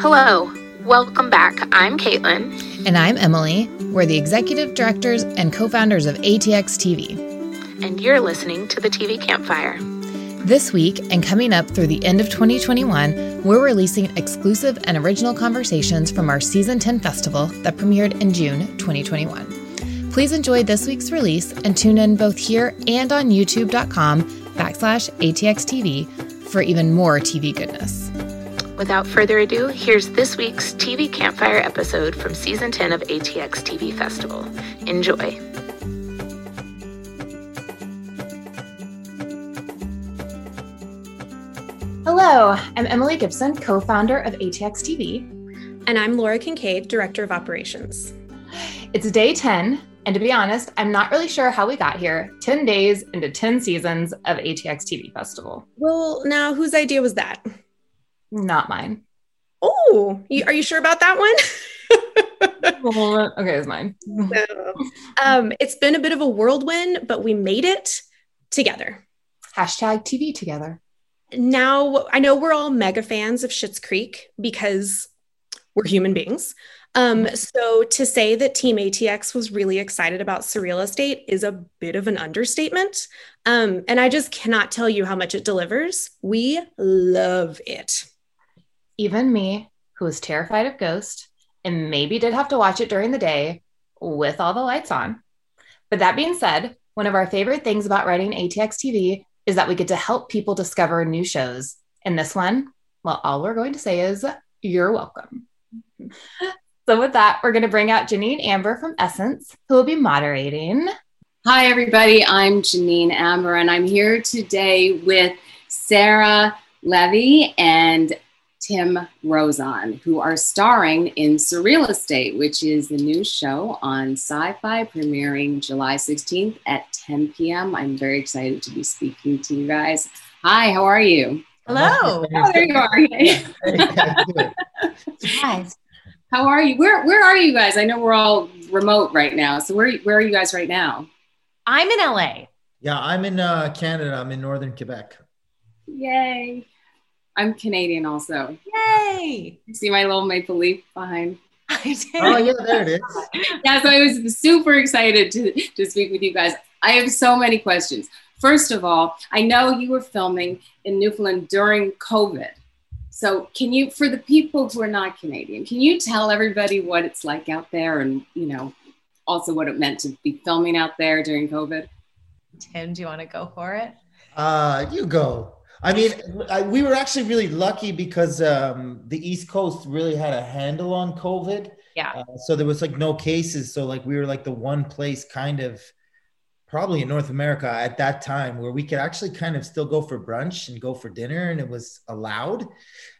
Hello, welcome back. I'm Caitlin. And I'm Emily. We're the executive directors and co founders of ATX TV. And you're listening to the TV Campfire. This week, and coming up through the end of 2021, we're releasing exclusive and original conversations from our Season 10 festival that premiered in June 2021. Please enjoy this week's release and tune in both here and on youtube.com backslash ATXTV for even more TV goodness. Without further ado, here's this week's TV Campfire episode from Season 10 of ATX TV Festival. Enjoy. Hello, I'm Emily Gipson, co founder of ATX TV. And I'm Laura Kincaid, Director of Operations. It's day 10, and to be honest, I'm not really sure how we got here 10 days into 10 seasons of ATX TV Festival. Well, now whose idea was that? Not mine. Oh, are you sure about that one? okay, it's mine. um, it's been a bit of a whirlwind, but we made it together. Hashtag TV together. Now, I know we're all mega fans of Schitt's Creek because we're human beings. Um, so to say that Team ATX was really excited about Surreal Estate is a bit of an understatement. Um, and I just cannot tell you how much it delivers. We love it. Even me, who was terrified of Ghost and maybe did have to watch it during the day with all the lights on. But that being said, one of our favorite things about writing ATX TV is that we get to help people discover new shows. And this one, well, all we're going to say is you're welcome. So, with that, we're going to bring out Janine Amber from Essence, who will be moderating. Hi, everybody. I'm Janine Amber, and I'm here today with Sarah Levy and Tim Rozon, who are starring in Surreal Estate, which is the new show on Sci Fi premiering July 16th at 10 p.m. I'm very excited to be speaking to you guys. Hi, how are you? Hello. Oh, there you are. Hi. How are you? Where Where are you guys? I know we're all remote right now. So where Where are you guys right now? I'm in LA. Yeah, I'm in uh, Canada. I'm in northern Quebec. Yay! I'm Canadian also. Yay! See my little maple leaf behind. Oh yeah, there it is. yeah, so I was super excited to, to speak with you guys. I have so many questions. First of all, I know you were filming in Newfoundland during COVID. So can you, for the people who are not Canadian, can you tell everybody what it's like out there and, you know, also what it meant to be filming out there during COVID? Tim, do you want to go for it? Uh, you go. I mean, I, we were actually really lucky because um, the East Coast really had a handle on COVID. Yeah. Uh, so there was like no cases. So like we were like the one place kind of probably in North America at that time where we could actually kind of still go for brunch and go for dinner and it was allowed.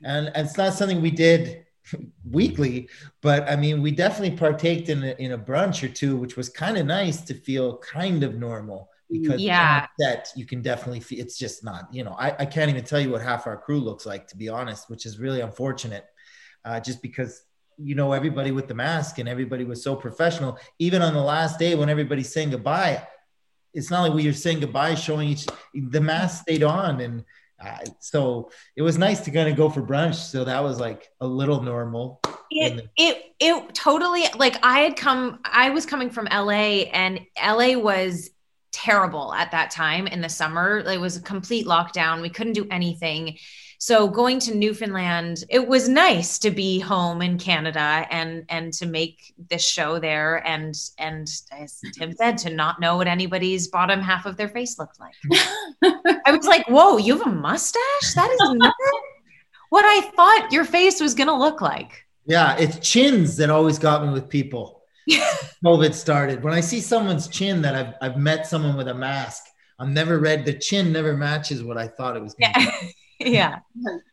And, and it's not something we did weekly, but I mean, we definitely partaked in a, in a brunch or two, which was kind of nice to feel kind of normal because yeah that you can definitely feel it's just not you know I, I can't even tell you what half our crew looks like to be honest which is really unfortunate uh, just because you know everybody with the mask and everybody was so professional even on the last day when everybody's saying goodbye it's not like we were saying goodbye showing each the mask stayed on and uh, so it was nice to kind of go for brunch so that was like a little normal it, it it totally like i had come i was coming from la and la was terrible at that time in the summer. It was a complete lockdown. We couldn't do anything. So going to Newfoundland, it was nice to be home in Canada and and to make this show there and and as Tim said, to not know what anybody's bottom half of their face looked like. I was like, whoa, you have a mustache? That is not what I thought your face was gonna look like. Yeah, it's chins that always got me with people. COVID started. When I see someone's chin that I've, I've met someone with a mask, I'm never read the chin never matches what I thought it was. Yeah. Yeah.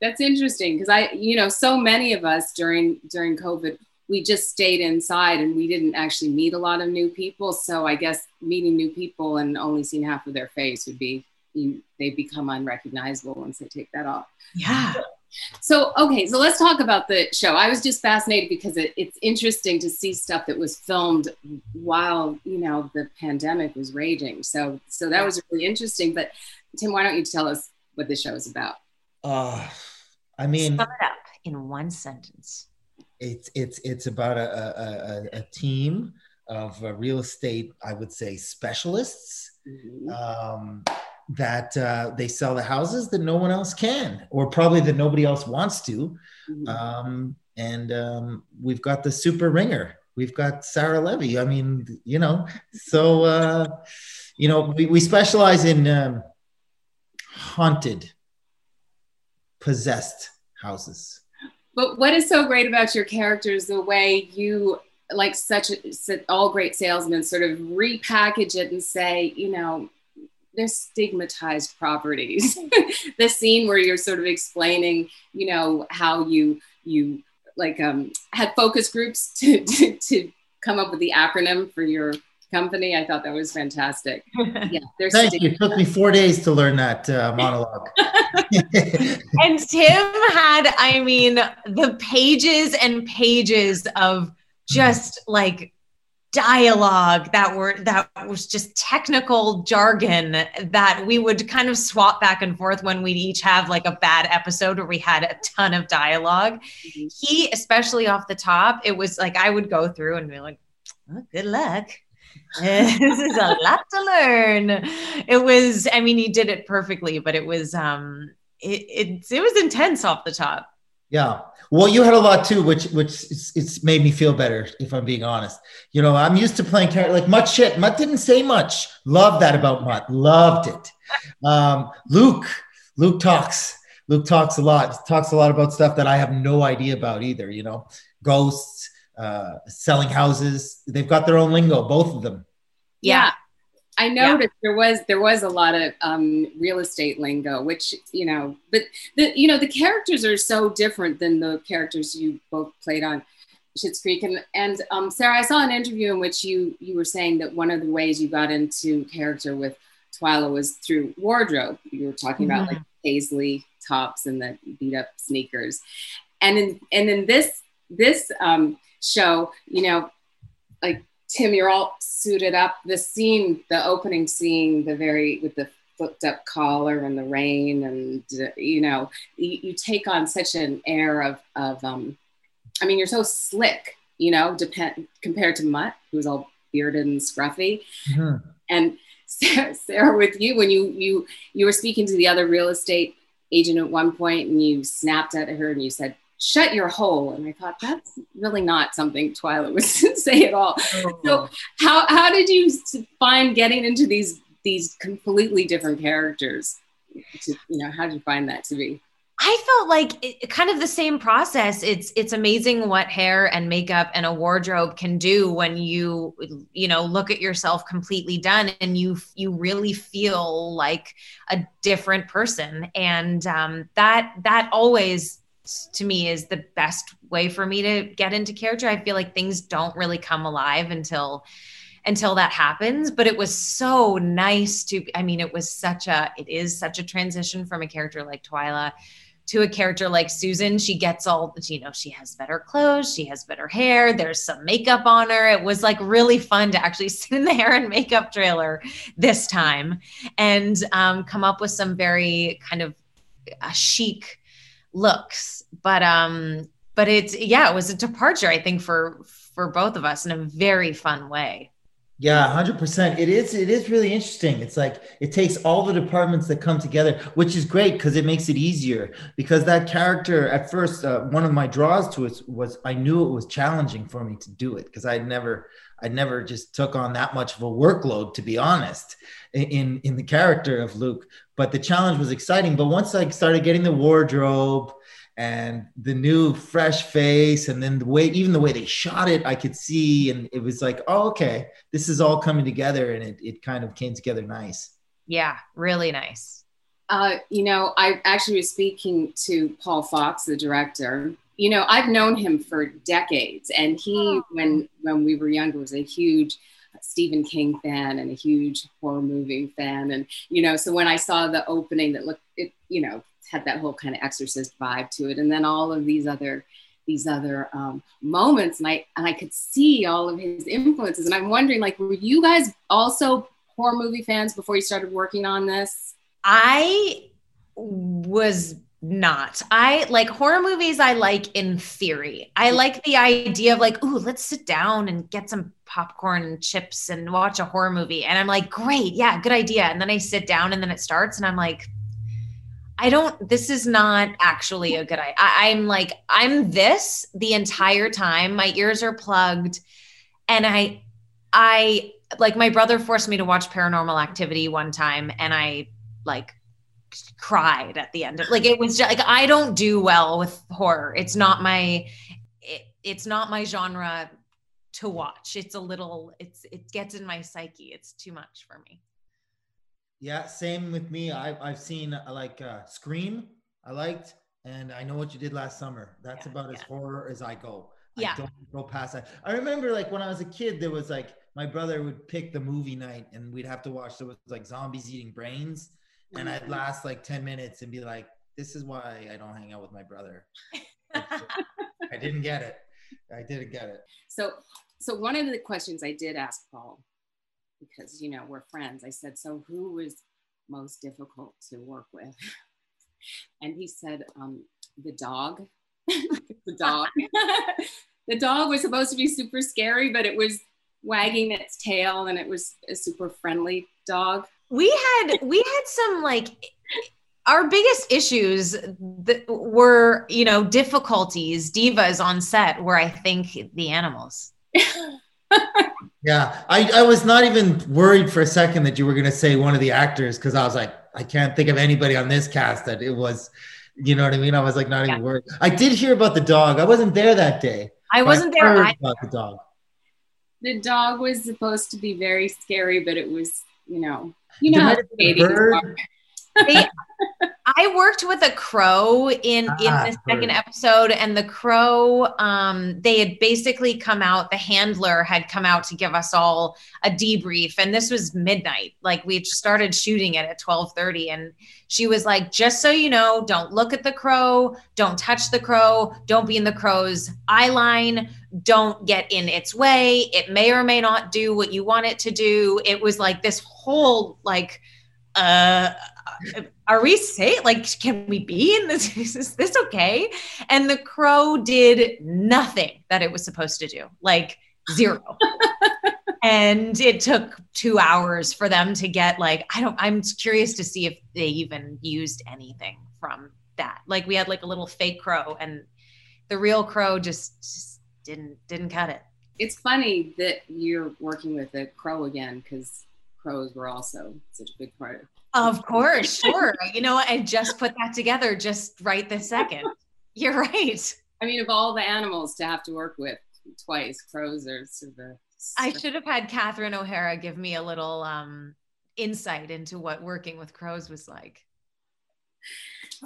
That's interesting because I, you know, so many of us during during COVID, we just stayed inside and we didn't actually meet a lot of new people. So I guess meeting new people and only seeing half of their face would be you, they become unrecognizable once they take that off. Yeah. So, okay, so let's talk about the show. I was just fascinated because it, it's interesting to see stuff that was filmed while, you know, the pandemic was raging. So, so that was really interesting. But Tim, why don't you tell us what the show is about. Uh, I mean, Sum it up in one sentence. it's it's it's about a a, a, a team of uh, real estate, I would say, specialists Mhm. um, that uh, they sell the houses that no one else can, or probably that nobody else wants to. Mhm. Um, and um, we've got the super ringer. We've got Sarah Levy. I mean, you know, so uh, you know, we, we specialize in um, haunted, possessed houses. But what is so great about your characters, the way you, like such a, all great salesmen, sort of repackage it and say, you know, they're stigmatized properties. the scene where you're sort of explaining, you know, how you you like um, had focus groups to, to to come up with the acronym for your company. I thought that was fantastic. Yeah, there's Thank you. It took me four days to learn that uh, monologue. and Tim had, I mean, the pages and pages of just like dialogue that were that was just technical jargon that we would kind of swap back and forth when we'd each have like a bad episode where we had a ton of dialogue. Mhm. He, especially off the top, it was like I would go through and be like, "Oh, good luck. this is a lot to learn. It was, I mean, he did it perfectly, but it was um it, it it was intense off the top. Yeah. Well, you had a lot too, which which it's, it's made me feel better, if I'm being honest. You know, I'm used to playing character like Mutt Schitt. Mutt didn't say much. Loved that about Mutt. Loved it. Um, Luke, Luke talks. Luke talks a lot. Talks a lot about stuff that I have no idea about either. You know, ghosts, uh, selling houses. They've got their own lingo, both of them. yeah. I noticed there was there was a lot of um, real estate lingo, which you know, but the you know the characters are so different than the characters you both played on Schitt's Creek. And and um, Sarah, I saw an interview in which you you were saying that one of the ways you got into character with Twyla was through wardrobe. You were talking about like paisley tops and the beat up sneakers, and in and in this this um, show, you know, like Tim, you're all suited up. The scene, the opening scene, the very with the flipped up collar and the rain, and uh, you know, you, you take on such an air of of. Um, I mean, you're so slick, you know, depend compared to Mutt, who's all bearded and scruffy. Mhm. And Sarah, Sarah, with you, when you you you were speaking to the other real estate agent at one point, and you snapped at her and you said, "Shut your hole," and I thought that's really not something Twyla would say at all. So how how did you find getting into these these completely different characters? To, you know, how did you find that to be? I felt like it, kind of the same process. It's it's amazing what hair and makeup and a wardrobe can do when you you know look at yourself completely done and you you really feel like a different person. And um, that that always to me is the best way for me to get into character. I feel like things don't really come alive until until that happens but it was so nice to i mean it was such a it is such a transition from a character like twyla to a character like Susan, she gets all, you know, she has better clothes, she has better hair, there's some makeup on her. It was like really fun to actually sit in the hair and makeup trailer this time and um, come up with some very kind of uh, chic looks. But, um, but it's, yeah, it was a departure, I think, for, for both of us in a very fun way. Yeah, hundred percent. It is. It is really interesting. It's like it takes all the departments that come together, which is great because it makes it easier. Because that character, at first, uh, one of my draws to it was I knew it was challenging for me to do it because I'd never, I never just took on that much of a workload, to be honest, in in the character of Luke. But the challenge was exciting. But once I started getting the wardrobe and the new fresh face and then the way even the way they shot it i could see and it was like oh okay this is all coming together and it, it kind of came together nice Yeah, really nice. Uh, you know, I actually was speaking to Paul Fox, the director. You know, I've known him for decades, and he, when when we were younger, was a huge Stephen King fan and a huge horror movie fan. And you know, so when I saw the opening that looked, it, you know, had that whole kind of Exorcist vibe to it, and then all of these other these other um, moments, and I and I could see all of his influences. And I'm wondering, like, were you guys also horror movie fans before you started working on this? I was not. I like horror movies I like in theory. I like the idea of like, ooh, let's sit down and get some popcorn and chips and watch a horror movie. And I'm like, great, yeah, good idea. And then I sit down and then it starts and I'm like, I don't, this is not actually a good idea. I, I'm like, I'm this the entire time. My ears are plugged. And I, I, like, my brother forced me to watch paranormal activity one time and I, like, cried at the end of like it was just like I don't do well with horror. It's not my it, it's not my genre to watch. It's a little it's it gets in my psyche. It's too much for me. Yeah, same with me. I've I've seen uh, like uh, Scream. I liked and I know what you did last summer. That's yeah, about yeah. as horror as I go. Yeah. I don't go past that. I remember like when I was a kid, there was like my brother would pick the movie night and we'd have to watch there was like zombies eating brains and I'd last like 10 minutes and be like, this is why I don't hang out with my brother. I didn't get it. I didn't get it. So, so one of the questions I did ask Paul, because you know we're friends, I said, so who was most difficult to work with? And he said, um, the dog. the dog. the dog was supposed to be super scary, but it was wagging its tail and it was a super friendly dog we had we had some like our biggest issues that were you know difficulties divas on set were i think the animals yeah I, I was not even worried for a second that you were going to say one of the actors because i was like i can't think of anybody on this cast that it was you know what i mean? I was like not yeah. even worried. I did hear about the dog. I wasn't there that day i wasn't I there about the dog. The dog was supposed to be very scary but it was you know you know how the they, I worked with a crow in ah, in the second bird. episode, and the crow, um, they had basically come out. The handler had come out to give us all a debrief, and this was midnight. Like we started shooting it at twelve thirty, and she was like, "Just so you know, don't look at the crow, don't touch the crow, don't be in the crow's eye line, don't get in its way. It may or may not do what you want it to do." It was like this whole like uh are we safe? Like can we be in this? Is this okay? And the crow did nothing that it was supposed to do like zero. And it took two hours for them to get like i don't i'm curious to see if they even used anything from that. Like we had like a little fake crow and the real crow just, just didn't didn't cut it. It's funny that you're working with a crow again because crows were also such a big part of Of course, sure. you know, I just put that together just right this second. You're right. I mean, of all the animals to have to work with twice, crows are sort of a. I should have had Catherine O'Hara give me a little um, insight into what working with crows was like.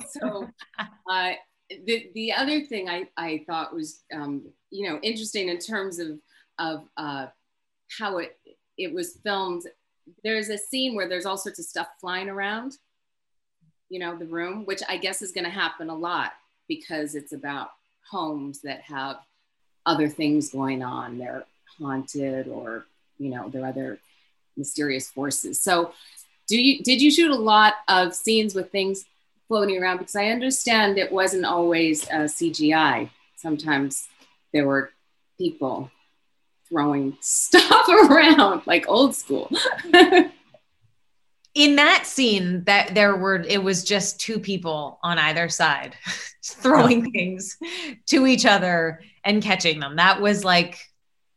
So, uh, the the other thing I I thought was um, you know interesting in terms of of uh, how it it was filmed there's a scene where there's all sorts of stuff flying around, you know, the room, which I guess is going to happen a lot because it's about homes that have other things going on. They're haunted or, you know, there are other mysterious forces. So, do you did you shoot a lot of scenes with things floating around? Because I understand it wasn't always uh, CGI. Sometimes there were people throwing stuff around like old school. in that scene that there were it was just two people on either side throwing things to each other and catching them. That was like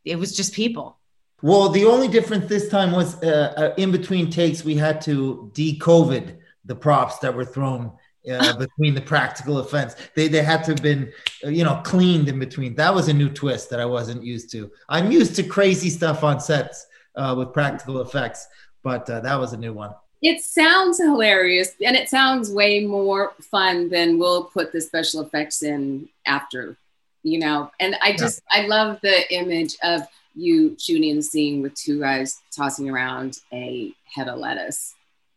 it was just people. Well the only difference this time was uh, uh, in between takes we had to de-covid the props that were thrown uh, between the practical effects. They, they had to have been, uh, you know, cleaned in between. That was a new twist that I wasn't used to. I'm used to crazy stuff on sets uh, with practical effects, but uh, that was a new one. It sounds hilarious and it sounds way more fun than we'll put the special effects in after, you know. And I just, yeah. I love the image of you shooting the scene with two guys tossing around a head of lettuce.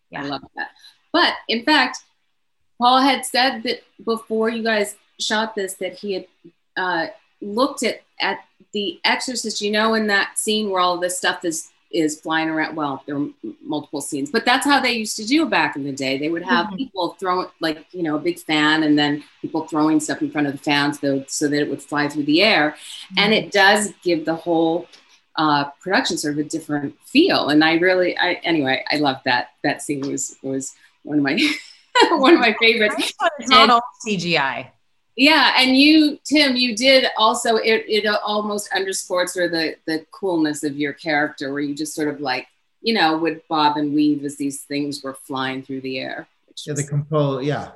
Yeah. I love that. But in fact, Paul had said that before you guys shot this that he had uh, looked at at the Exorcist. You know, in that scene where all this stuff is is flying around. Well, there are multiple scenes, but that's how they used to do back in the day. They would have Mhm. people throw like you know a big fan, and then people throwing stuff in front of the fans so, so that it would fly through the air, and it does give the whole uh, production sort of a different feel. And I really, I anyway, I love that. That scene was was one of my one of my favorites. Nice, but it's not all CGI. Yeah, and you, Tim, you did also. It, it almost underscored sort of the the coolness of your character, where you just sort of like you know would bob and weave as these things were flying through the air. Which Yeah, the compose. Yeah.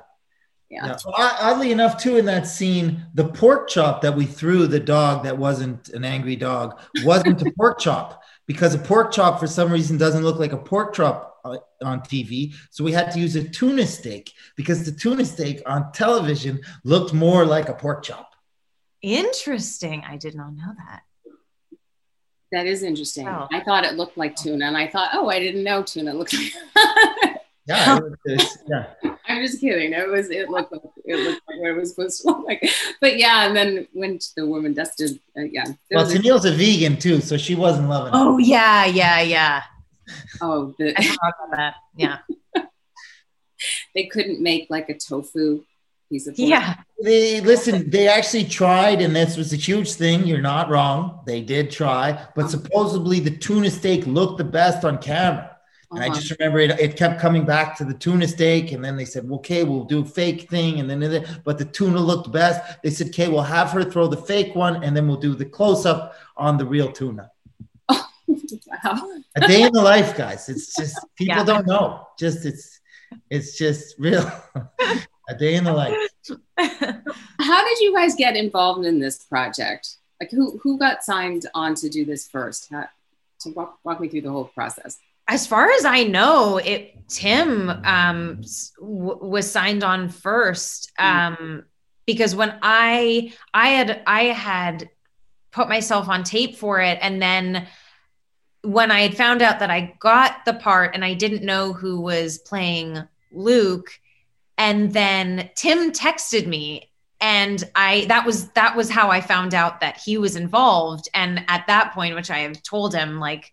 yeah. Yeah. So, oddly enough, too, in that scene, the pork chop that we threw the dog that wasn't an angry dog wasn't a pork chop because a pork chop for some reason doesn't look like a pork chop uh, on TV. So we had to use a tuna steak because the tuna steak on television looked more like a pork chop. Interesting. I did not know that. That is interesting. Oh. I thought it looked like tuna, and I thought, oh, I didn't know tuna looked like. Yeah. it was just- yeah. I'm just kidding. It was. It looked. Like, it looked like what it was supposed to look like. But yeah, and then when the woman dusted, uh, yeah. Well, was a- a vegan too, so she wasn't loving it. Oh yeah, yeah, yeah. oh, the, I forgot about that. Yeah. they couldn't make like a tofu piece of. pork. Yeah. They listen. They actually tried, and this was a huge thing. You're not wrong. They did try, but supposedly the tuna steak looked the best on camera. And I Uh-huh. just remember it, it kept coming back to the tuna steak. And then they said, well, okay, we'll do a fake thing. And then, but the tuna looked best. They said, okay, we'll have her throw the fake one and then we'll do the close up on the real tuna. wow. A day in the life, guys. It's just, people Yeah. don't know. Just, it's, it's just real. a day in the life. How did you guys get involved in this project? Like, who who got signed on to do this first? How, to walk, walk me through the whole process. As far as I know, it Tim um, w- was signed on first um, because when I I had I had put myself on tape for it, and then when I had found out that I got the part and I didn't know who was playing Luke, and then Tim texted me and i that was that was how i found out that he was involved. And at that point which i have told him like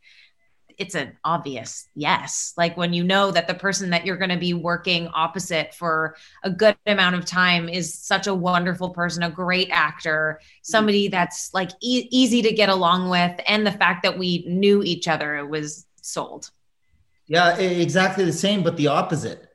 it's an obvious yes like when you know that the person that you're going to be working opposite for a good amount of time is such a wonderful person a great actor somebody that's like e- easy to get along with and the fact that we knew each other was sold Yeah, exactly the same, but the opposite.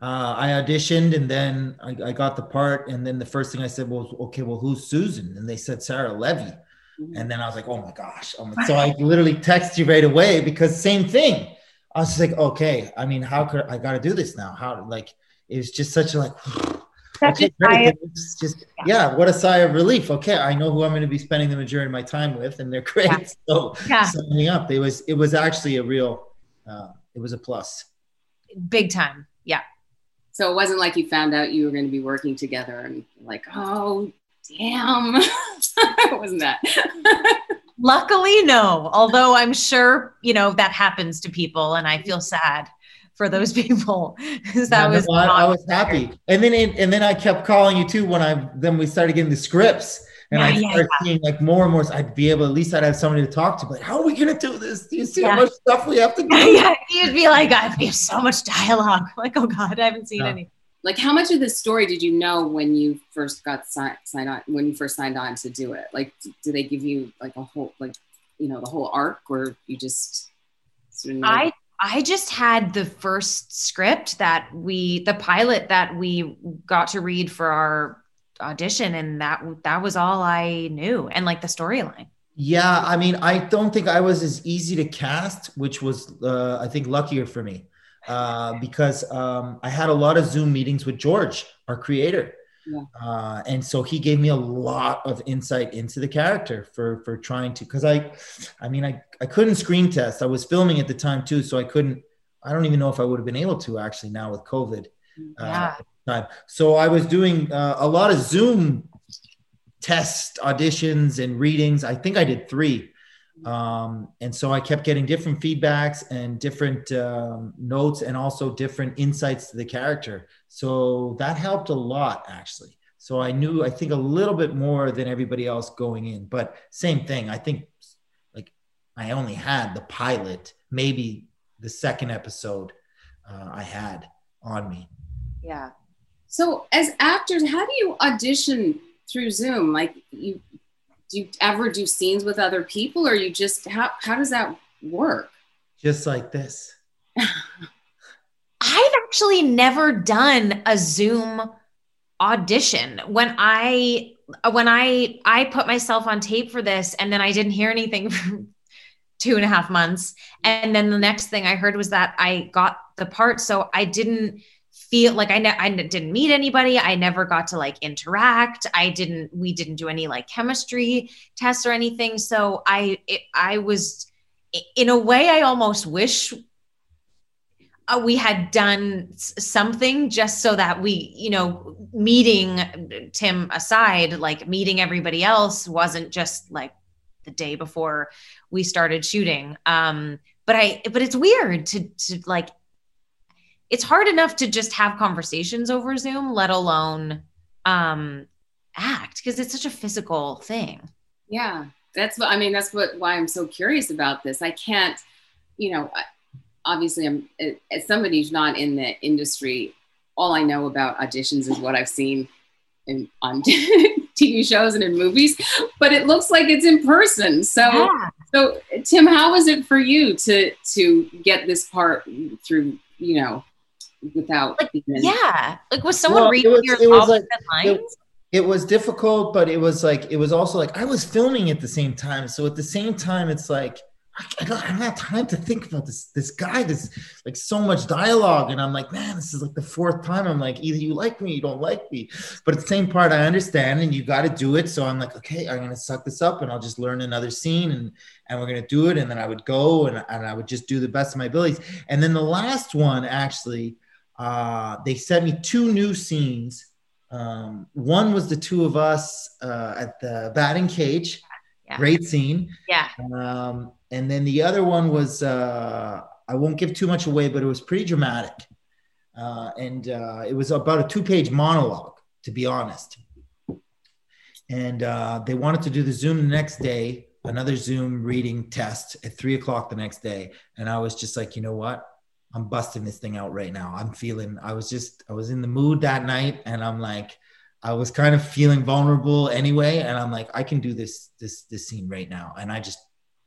Uh, I auditioned and then I, I got the part. And then the first thing I said was, okay, well, who's Susan? And they said Sarah Levy. And then I was like, oh my gosh. I'm like, so I literally text you right away because same thing. I was just like, okay, I mean, how could I got to do this now? How like it was just such a like okay, great. It's just yeah, what a sigh of relief. Okay, I know who I'm going to be spending the majority of my time with, and they're great. Yeah. So Yeah. signing up, it was it was actually a real uh, it was a plus. big time yeah So it wasn't like you found out you were going to be working together and like, oh, damn. it wasn't that. Luckily, no. Although I'm sure, you know, that happens to people and I feel sad for those people because that Yeah, was no, I, I was happy, and then it, and then I kept calling you too when I then we started getting the scripts. And Yeah, I yeah, started seeing like more and more. so I'd be able, at least I'd have somebody to talk to. Like, how are we gonna do this? Do you see Yeah. how much stuff we have to do? yeah, you'd be like, I have so much dialogue. Like, oh God, I haven't seen Yeah. any. Like, how much of this story did you know when you first got signed, signed on, when you first signed on to do it? Like, do they give you like a whole, like, you know, the whole arc or you just sort of know? I I just had the first script that we the pilot that we got to read for our audition and that that was all I knew and like the storyline. Yeah, I mean, I don't think I was as easy to cast, which was, uh, I think, luckier for me uh, because um, I had a lot of Zoom meetings with George, our creator. Yeah. Uh, and so he gave me a lot of insight into the character for for trying to because I I mean I, I couldn't screen test. I was filming at the time too, so I couldn't I don't even know if I would have been able to actually now with COVID uh, Yeah. time. So I was doing uh, a lot of Zoom test auditions and readings. I think I did three. Um, and so I kept getting different feedbacks and different um, notes and also different insights to the character. So that helped a lot actually. So I knew, I think, a little bit more than everybody else going in, but same thing. I think like I only had the pilot, maybe the second episode uh, I had on me. Yeah. So as actors, how do you audition through Zoom? Like you do you ever do scenes with other people or you just how how does that work? Just like this. I've actually never done a Zoom audition. When I when I I put myself on tape for this and then I didn't hear anything for two and a half months. And then the next thing I heard was that I got the part. So I didn't feel like I, ne- I didn't meet anybody. I never got to like interact. I didn't, we didn't do any like chemistry tests or anything. So I, it, I was in a way, I almost wish uh, we had done something just so that we, you know, meeting Tim aside, like meeting everybody else wasn't just like the day before we started shooting. Um, but I, but it's weird to, to like it's hard enough to just have conversations over Zoom, let alone um, act because it's such a physical thing. Yeah, that's what I mean. That's what why I'm so curious about this. I can't, you know, obviously, I'm as somebody who's not in the industry. All I know about auditions is what I've seen in on TV shows and in movies, but it looks like it's in person. So, yeah. so Tim, how was it for you to to get this part through? You know, without like, even... yeah. Like was someone well, reading was, your was like, lines it, it, was difficult but it was like it was also like i was filming at the same time. So at the same time it's like I don't, I don't have time to think about this this guy this like so much dialogue. And i'm like man this is like the fourth time. I'm like either you like me you don't like me. But at the same part i understand and you got to do it. So i'm like okay i'm gonna suck this up and i'll just learn another scene and and we're gonna do it. And then i would go and, and i would just do the best of my abilities. And then the last one actually uh, they sent me two new scenes. Um, one was the two of us uh, at the batting cage. Yeah. Great scene. Yeah. Um, and then the other one was, uh, I won't give too much away, but it was pretty dramatic. Uh, and uh, it was about a two page monologue, to be honest. And uh, they wanted to do the Zoom the next day, another Zoom reading test at three o'clock the next day. And I was just like, you know what? I'm busting this thing out right now. I'm feeling, I was just, I was in the mood that night and I'm like, I was kind of feeling vulnerable anyway. And I'm like, I can do this, this, this scene right now. And I just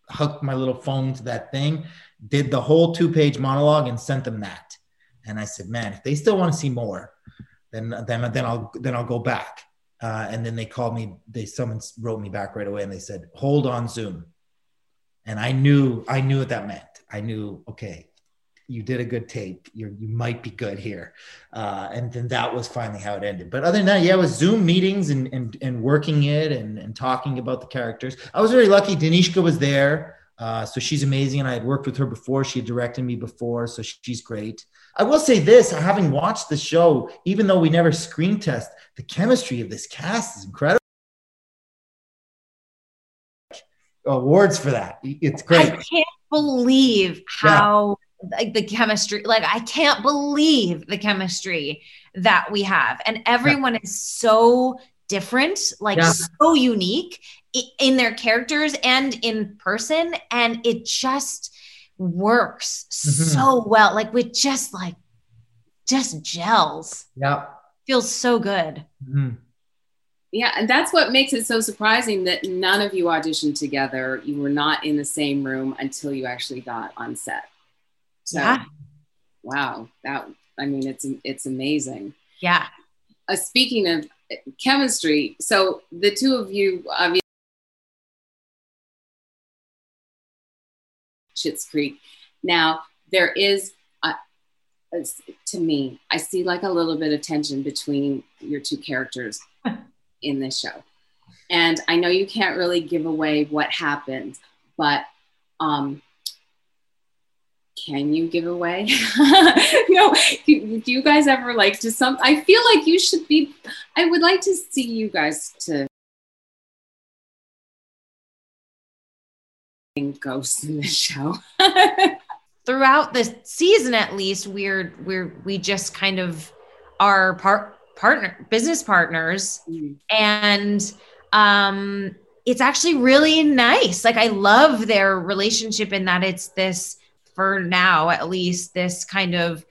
hooked my little phone to that thing, did the whole two page monologue and sent them that. And I said, man, if they still want to see more, then, then, then I'll, then I'll go back. Uh, and then they called me, they, someone wrote me back right away and they said, hold on Zoom. And I knew, I knew what that meant. I knew, okay, you did a good tape. You you might be good here. Uh, and then that was finally how it ended. But other than that, yeah, it was Zoom meetings and and, and working it and, and talking about the characters. I was very lucky. Danishka was there. Uh, so she's amazing. And I had worked with her before. She had directed me before. So she's great. I will say this, having watched the show, even though we never screen test, the chemistry of this cast is incredible. Awards for that. It's great. I can't believe how like the chemistry like i can't believe the chemistry that we have and everyone yeah. is so different like yeah. so unique in their characters and in person and it just works mm-hmm. so well like with just like just gels yeah feels so good mm-hmm. yeah and that's what makes it so surprising that none of you auditioned together you were not in the same room until you actually got on set so, yeah. wow, that I mean, it's it's amazing. Yeah. Uh, speaking of chemistry, so the two of you obviously. Schitt's Creek. Now there is, to me, I see like a little bit of tension between your two characters in this show, and I know you can't really give away what happened, but um, can you give away? no, do, you guys ever like to some? I feel like you should be. I would like to see you guys to ghosts in the show. Throughout the season, at least, we're we're we just kind of are part partner business partners, mm. and um it's actually really nice. Like I love their relationship in that it's this for now at least this kind of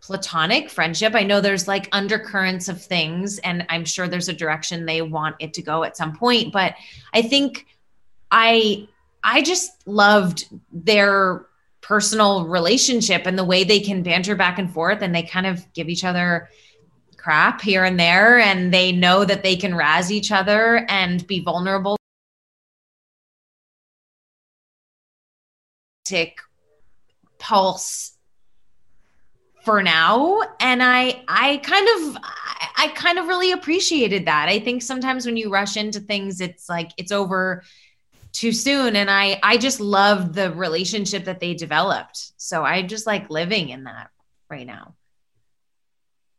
platonic friendship. I know there's like undercurrents of things and I'm sure there's a direction they want it to go at some point, but I think I I just loved their personal relationship and the way they can banter back and forth and they kind of give each other crap here and there and they know that they can razz each other and be vulnerable pulse for now and i i kind of I, I kind of really appreciated that i think sometimes when you rush into things it's like it's over too soon and i i just loved the relationship that they developed so i just like living in that right now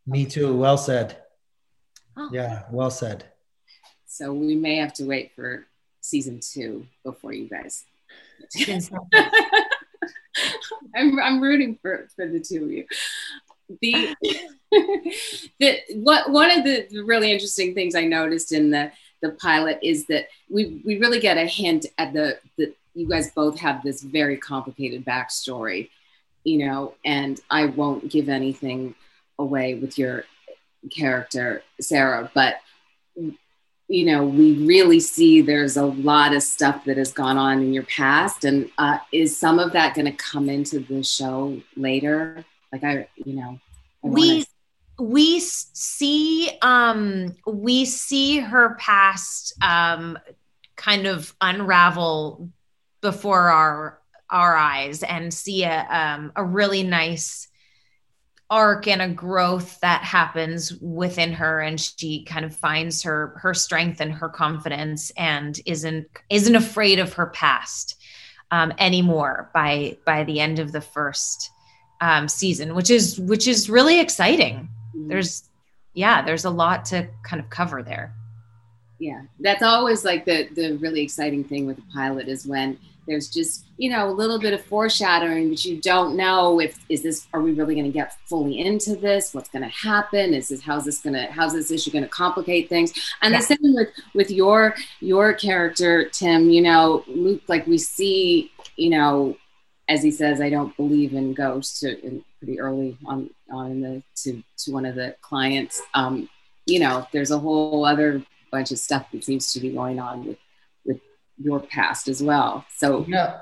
Me too. Well said. Oh. Yeah, well said. So we may have to wait for season two before you guys. I'm, I'm rooting for, for the two of you. The, the what one of the really interesting things I noticed in the the pilot is that we we really get a hint at the that you guys both have this very complicated backstory, you know, and I won't give anything away with your character Sarah, but you know we really see there's a lot of stuff that has gone on in your past. And uh, is some of that going to come into the show later? Like i you know I we wanna- we see um we see her past um kind of unravel before our our eyes and see a um a really nice arc and a growth that happens within her and she kind of finds her her strength and her confidence and isn't isn't afraid of her past um, anymore by by the end of the first um, season which is which is really exciting. There's yeah there's a lot to kind of cover there yeah. That's always like the the really exciting thing with the pilot is when there's just you know a little bit of foreshadowing but you don't know if is this are we really going to get fully into this? What's going to happen? Is this how's this going to how's this issue going to complicate things? And Yeah. the same with with your your character tim you know luke like we see you know as he says i don't believe in ghosts to, in, pretty early on on in the to to one of the clients. Um you know there's a whole other bunch of stuff that seems to be going on with with your past as well so Yeah.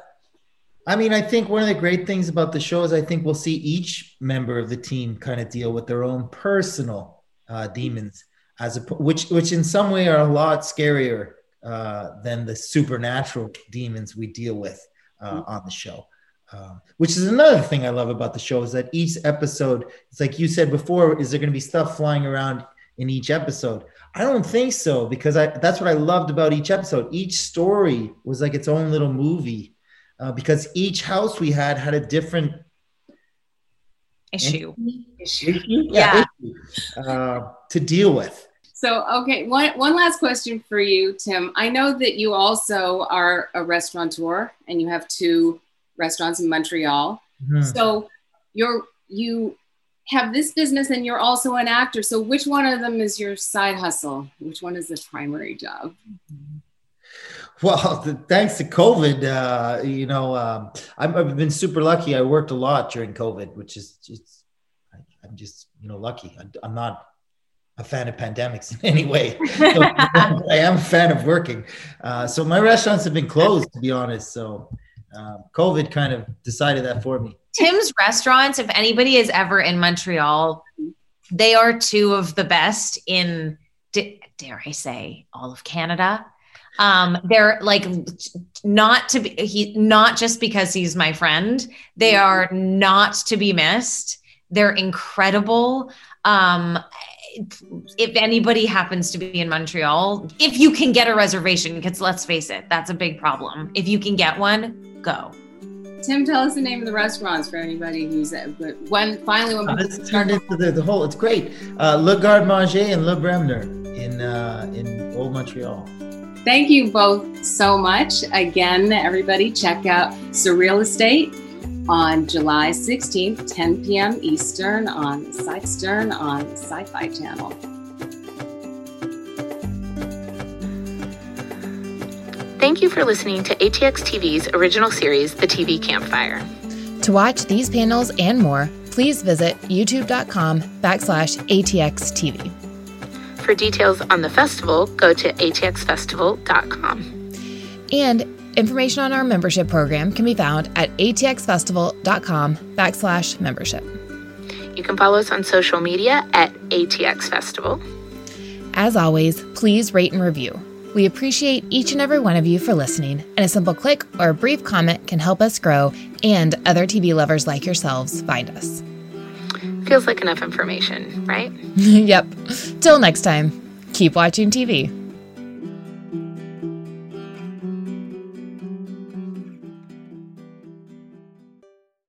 I mean, I think one of the great things about the show is I think we'll see each member of the team kind of deal with their own personal uh, demons, as a, which which in some way are a lot scarier uh, than the supernatural demons we deal with uh, on the show. Um, which is another thing I love about the show is that each episode, it's like you said before, is there going to be stuff flying around in each episode? I don't think so because I that's what I loved about each episode. Each story was like its own little movie uh, because each house we had had a different issue issue, Yeah. issue, uh, to deal with. So, okay, one, one last question for you, Tim. I know that you also are a restaurateur and you have two restaurants in Montreal. Mhm. So, you're you have this business and you're also an actor. So, which one of them is your side hustle? Which one is the primary job? Well, th- thanks to COVID, uh, you know, um, I've, I've been super lucky. I worked a lot during COVID, which is just, I, I'm just, you know, lucky. I, I'm not a fan of pandemics in any way. So, I am a fan of working. Uh, so my restaurants have been closed, to be honest. So um, COVID kind of decided that for me. Tim's restaurants, if anybody is ever in Montreal, they are two of the best in, d- dare I say, all of Canada. Um, they're like not to be he not just because he's my friend. They are not to be missed. They're incredible. Um, if anybody happens to be in Montreal, if you can get a reservation, because let's face it, that's a big problem. If you can get one, go. Tim, tell us the name of the restaurants for anybody who's uh, but when finally when Uh, people It's turned into the, the whole. It's great. Uh, Le Garde Manger and Le Bremner in uh, in Old Montreal. Thank you both so much. Again, everybody, check out Surreal Estate on July 16th, 10 p.m. Eastern on Stern on Sci Fi Channel. Thank you for listening to ATX TV's original series, The TV Campfire. To watch these panels and more, please visit youtube.com backslash ATXTV. For details on the festival, go to atxfestival.com. And information on our membership program can be found at atxfestival.com backslash membership. You can follow us on social media at ATX Festival. As always, please rate and review. We appreciate each and every one of you for listening, and a simple click or a brief comment can help us grow and other TV lovers like yourselves find us. Feels like enough information, right? yep. Till next time, keep watching TV.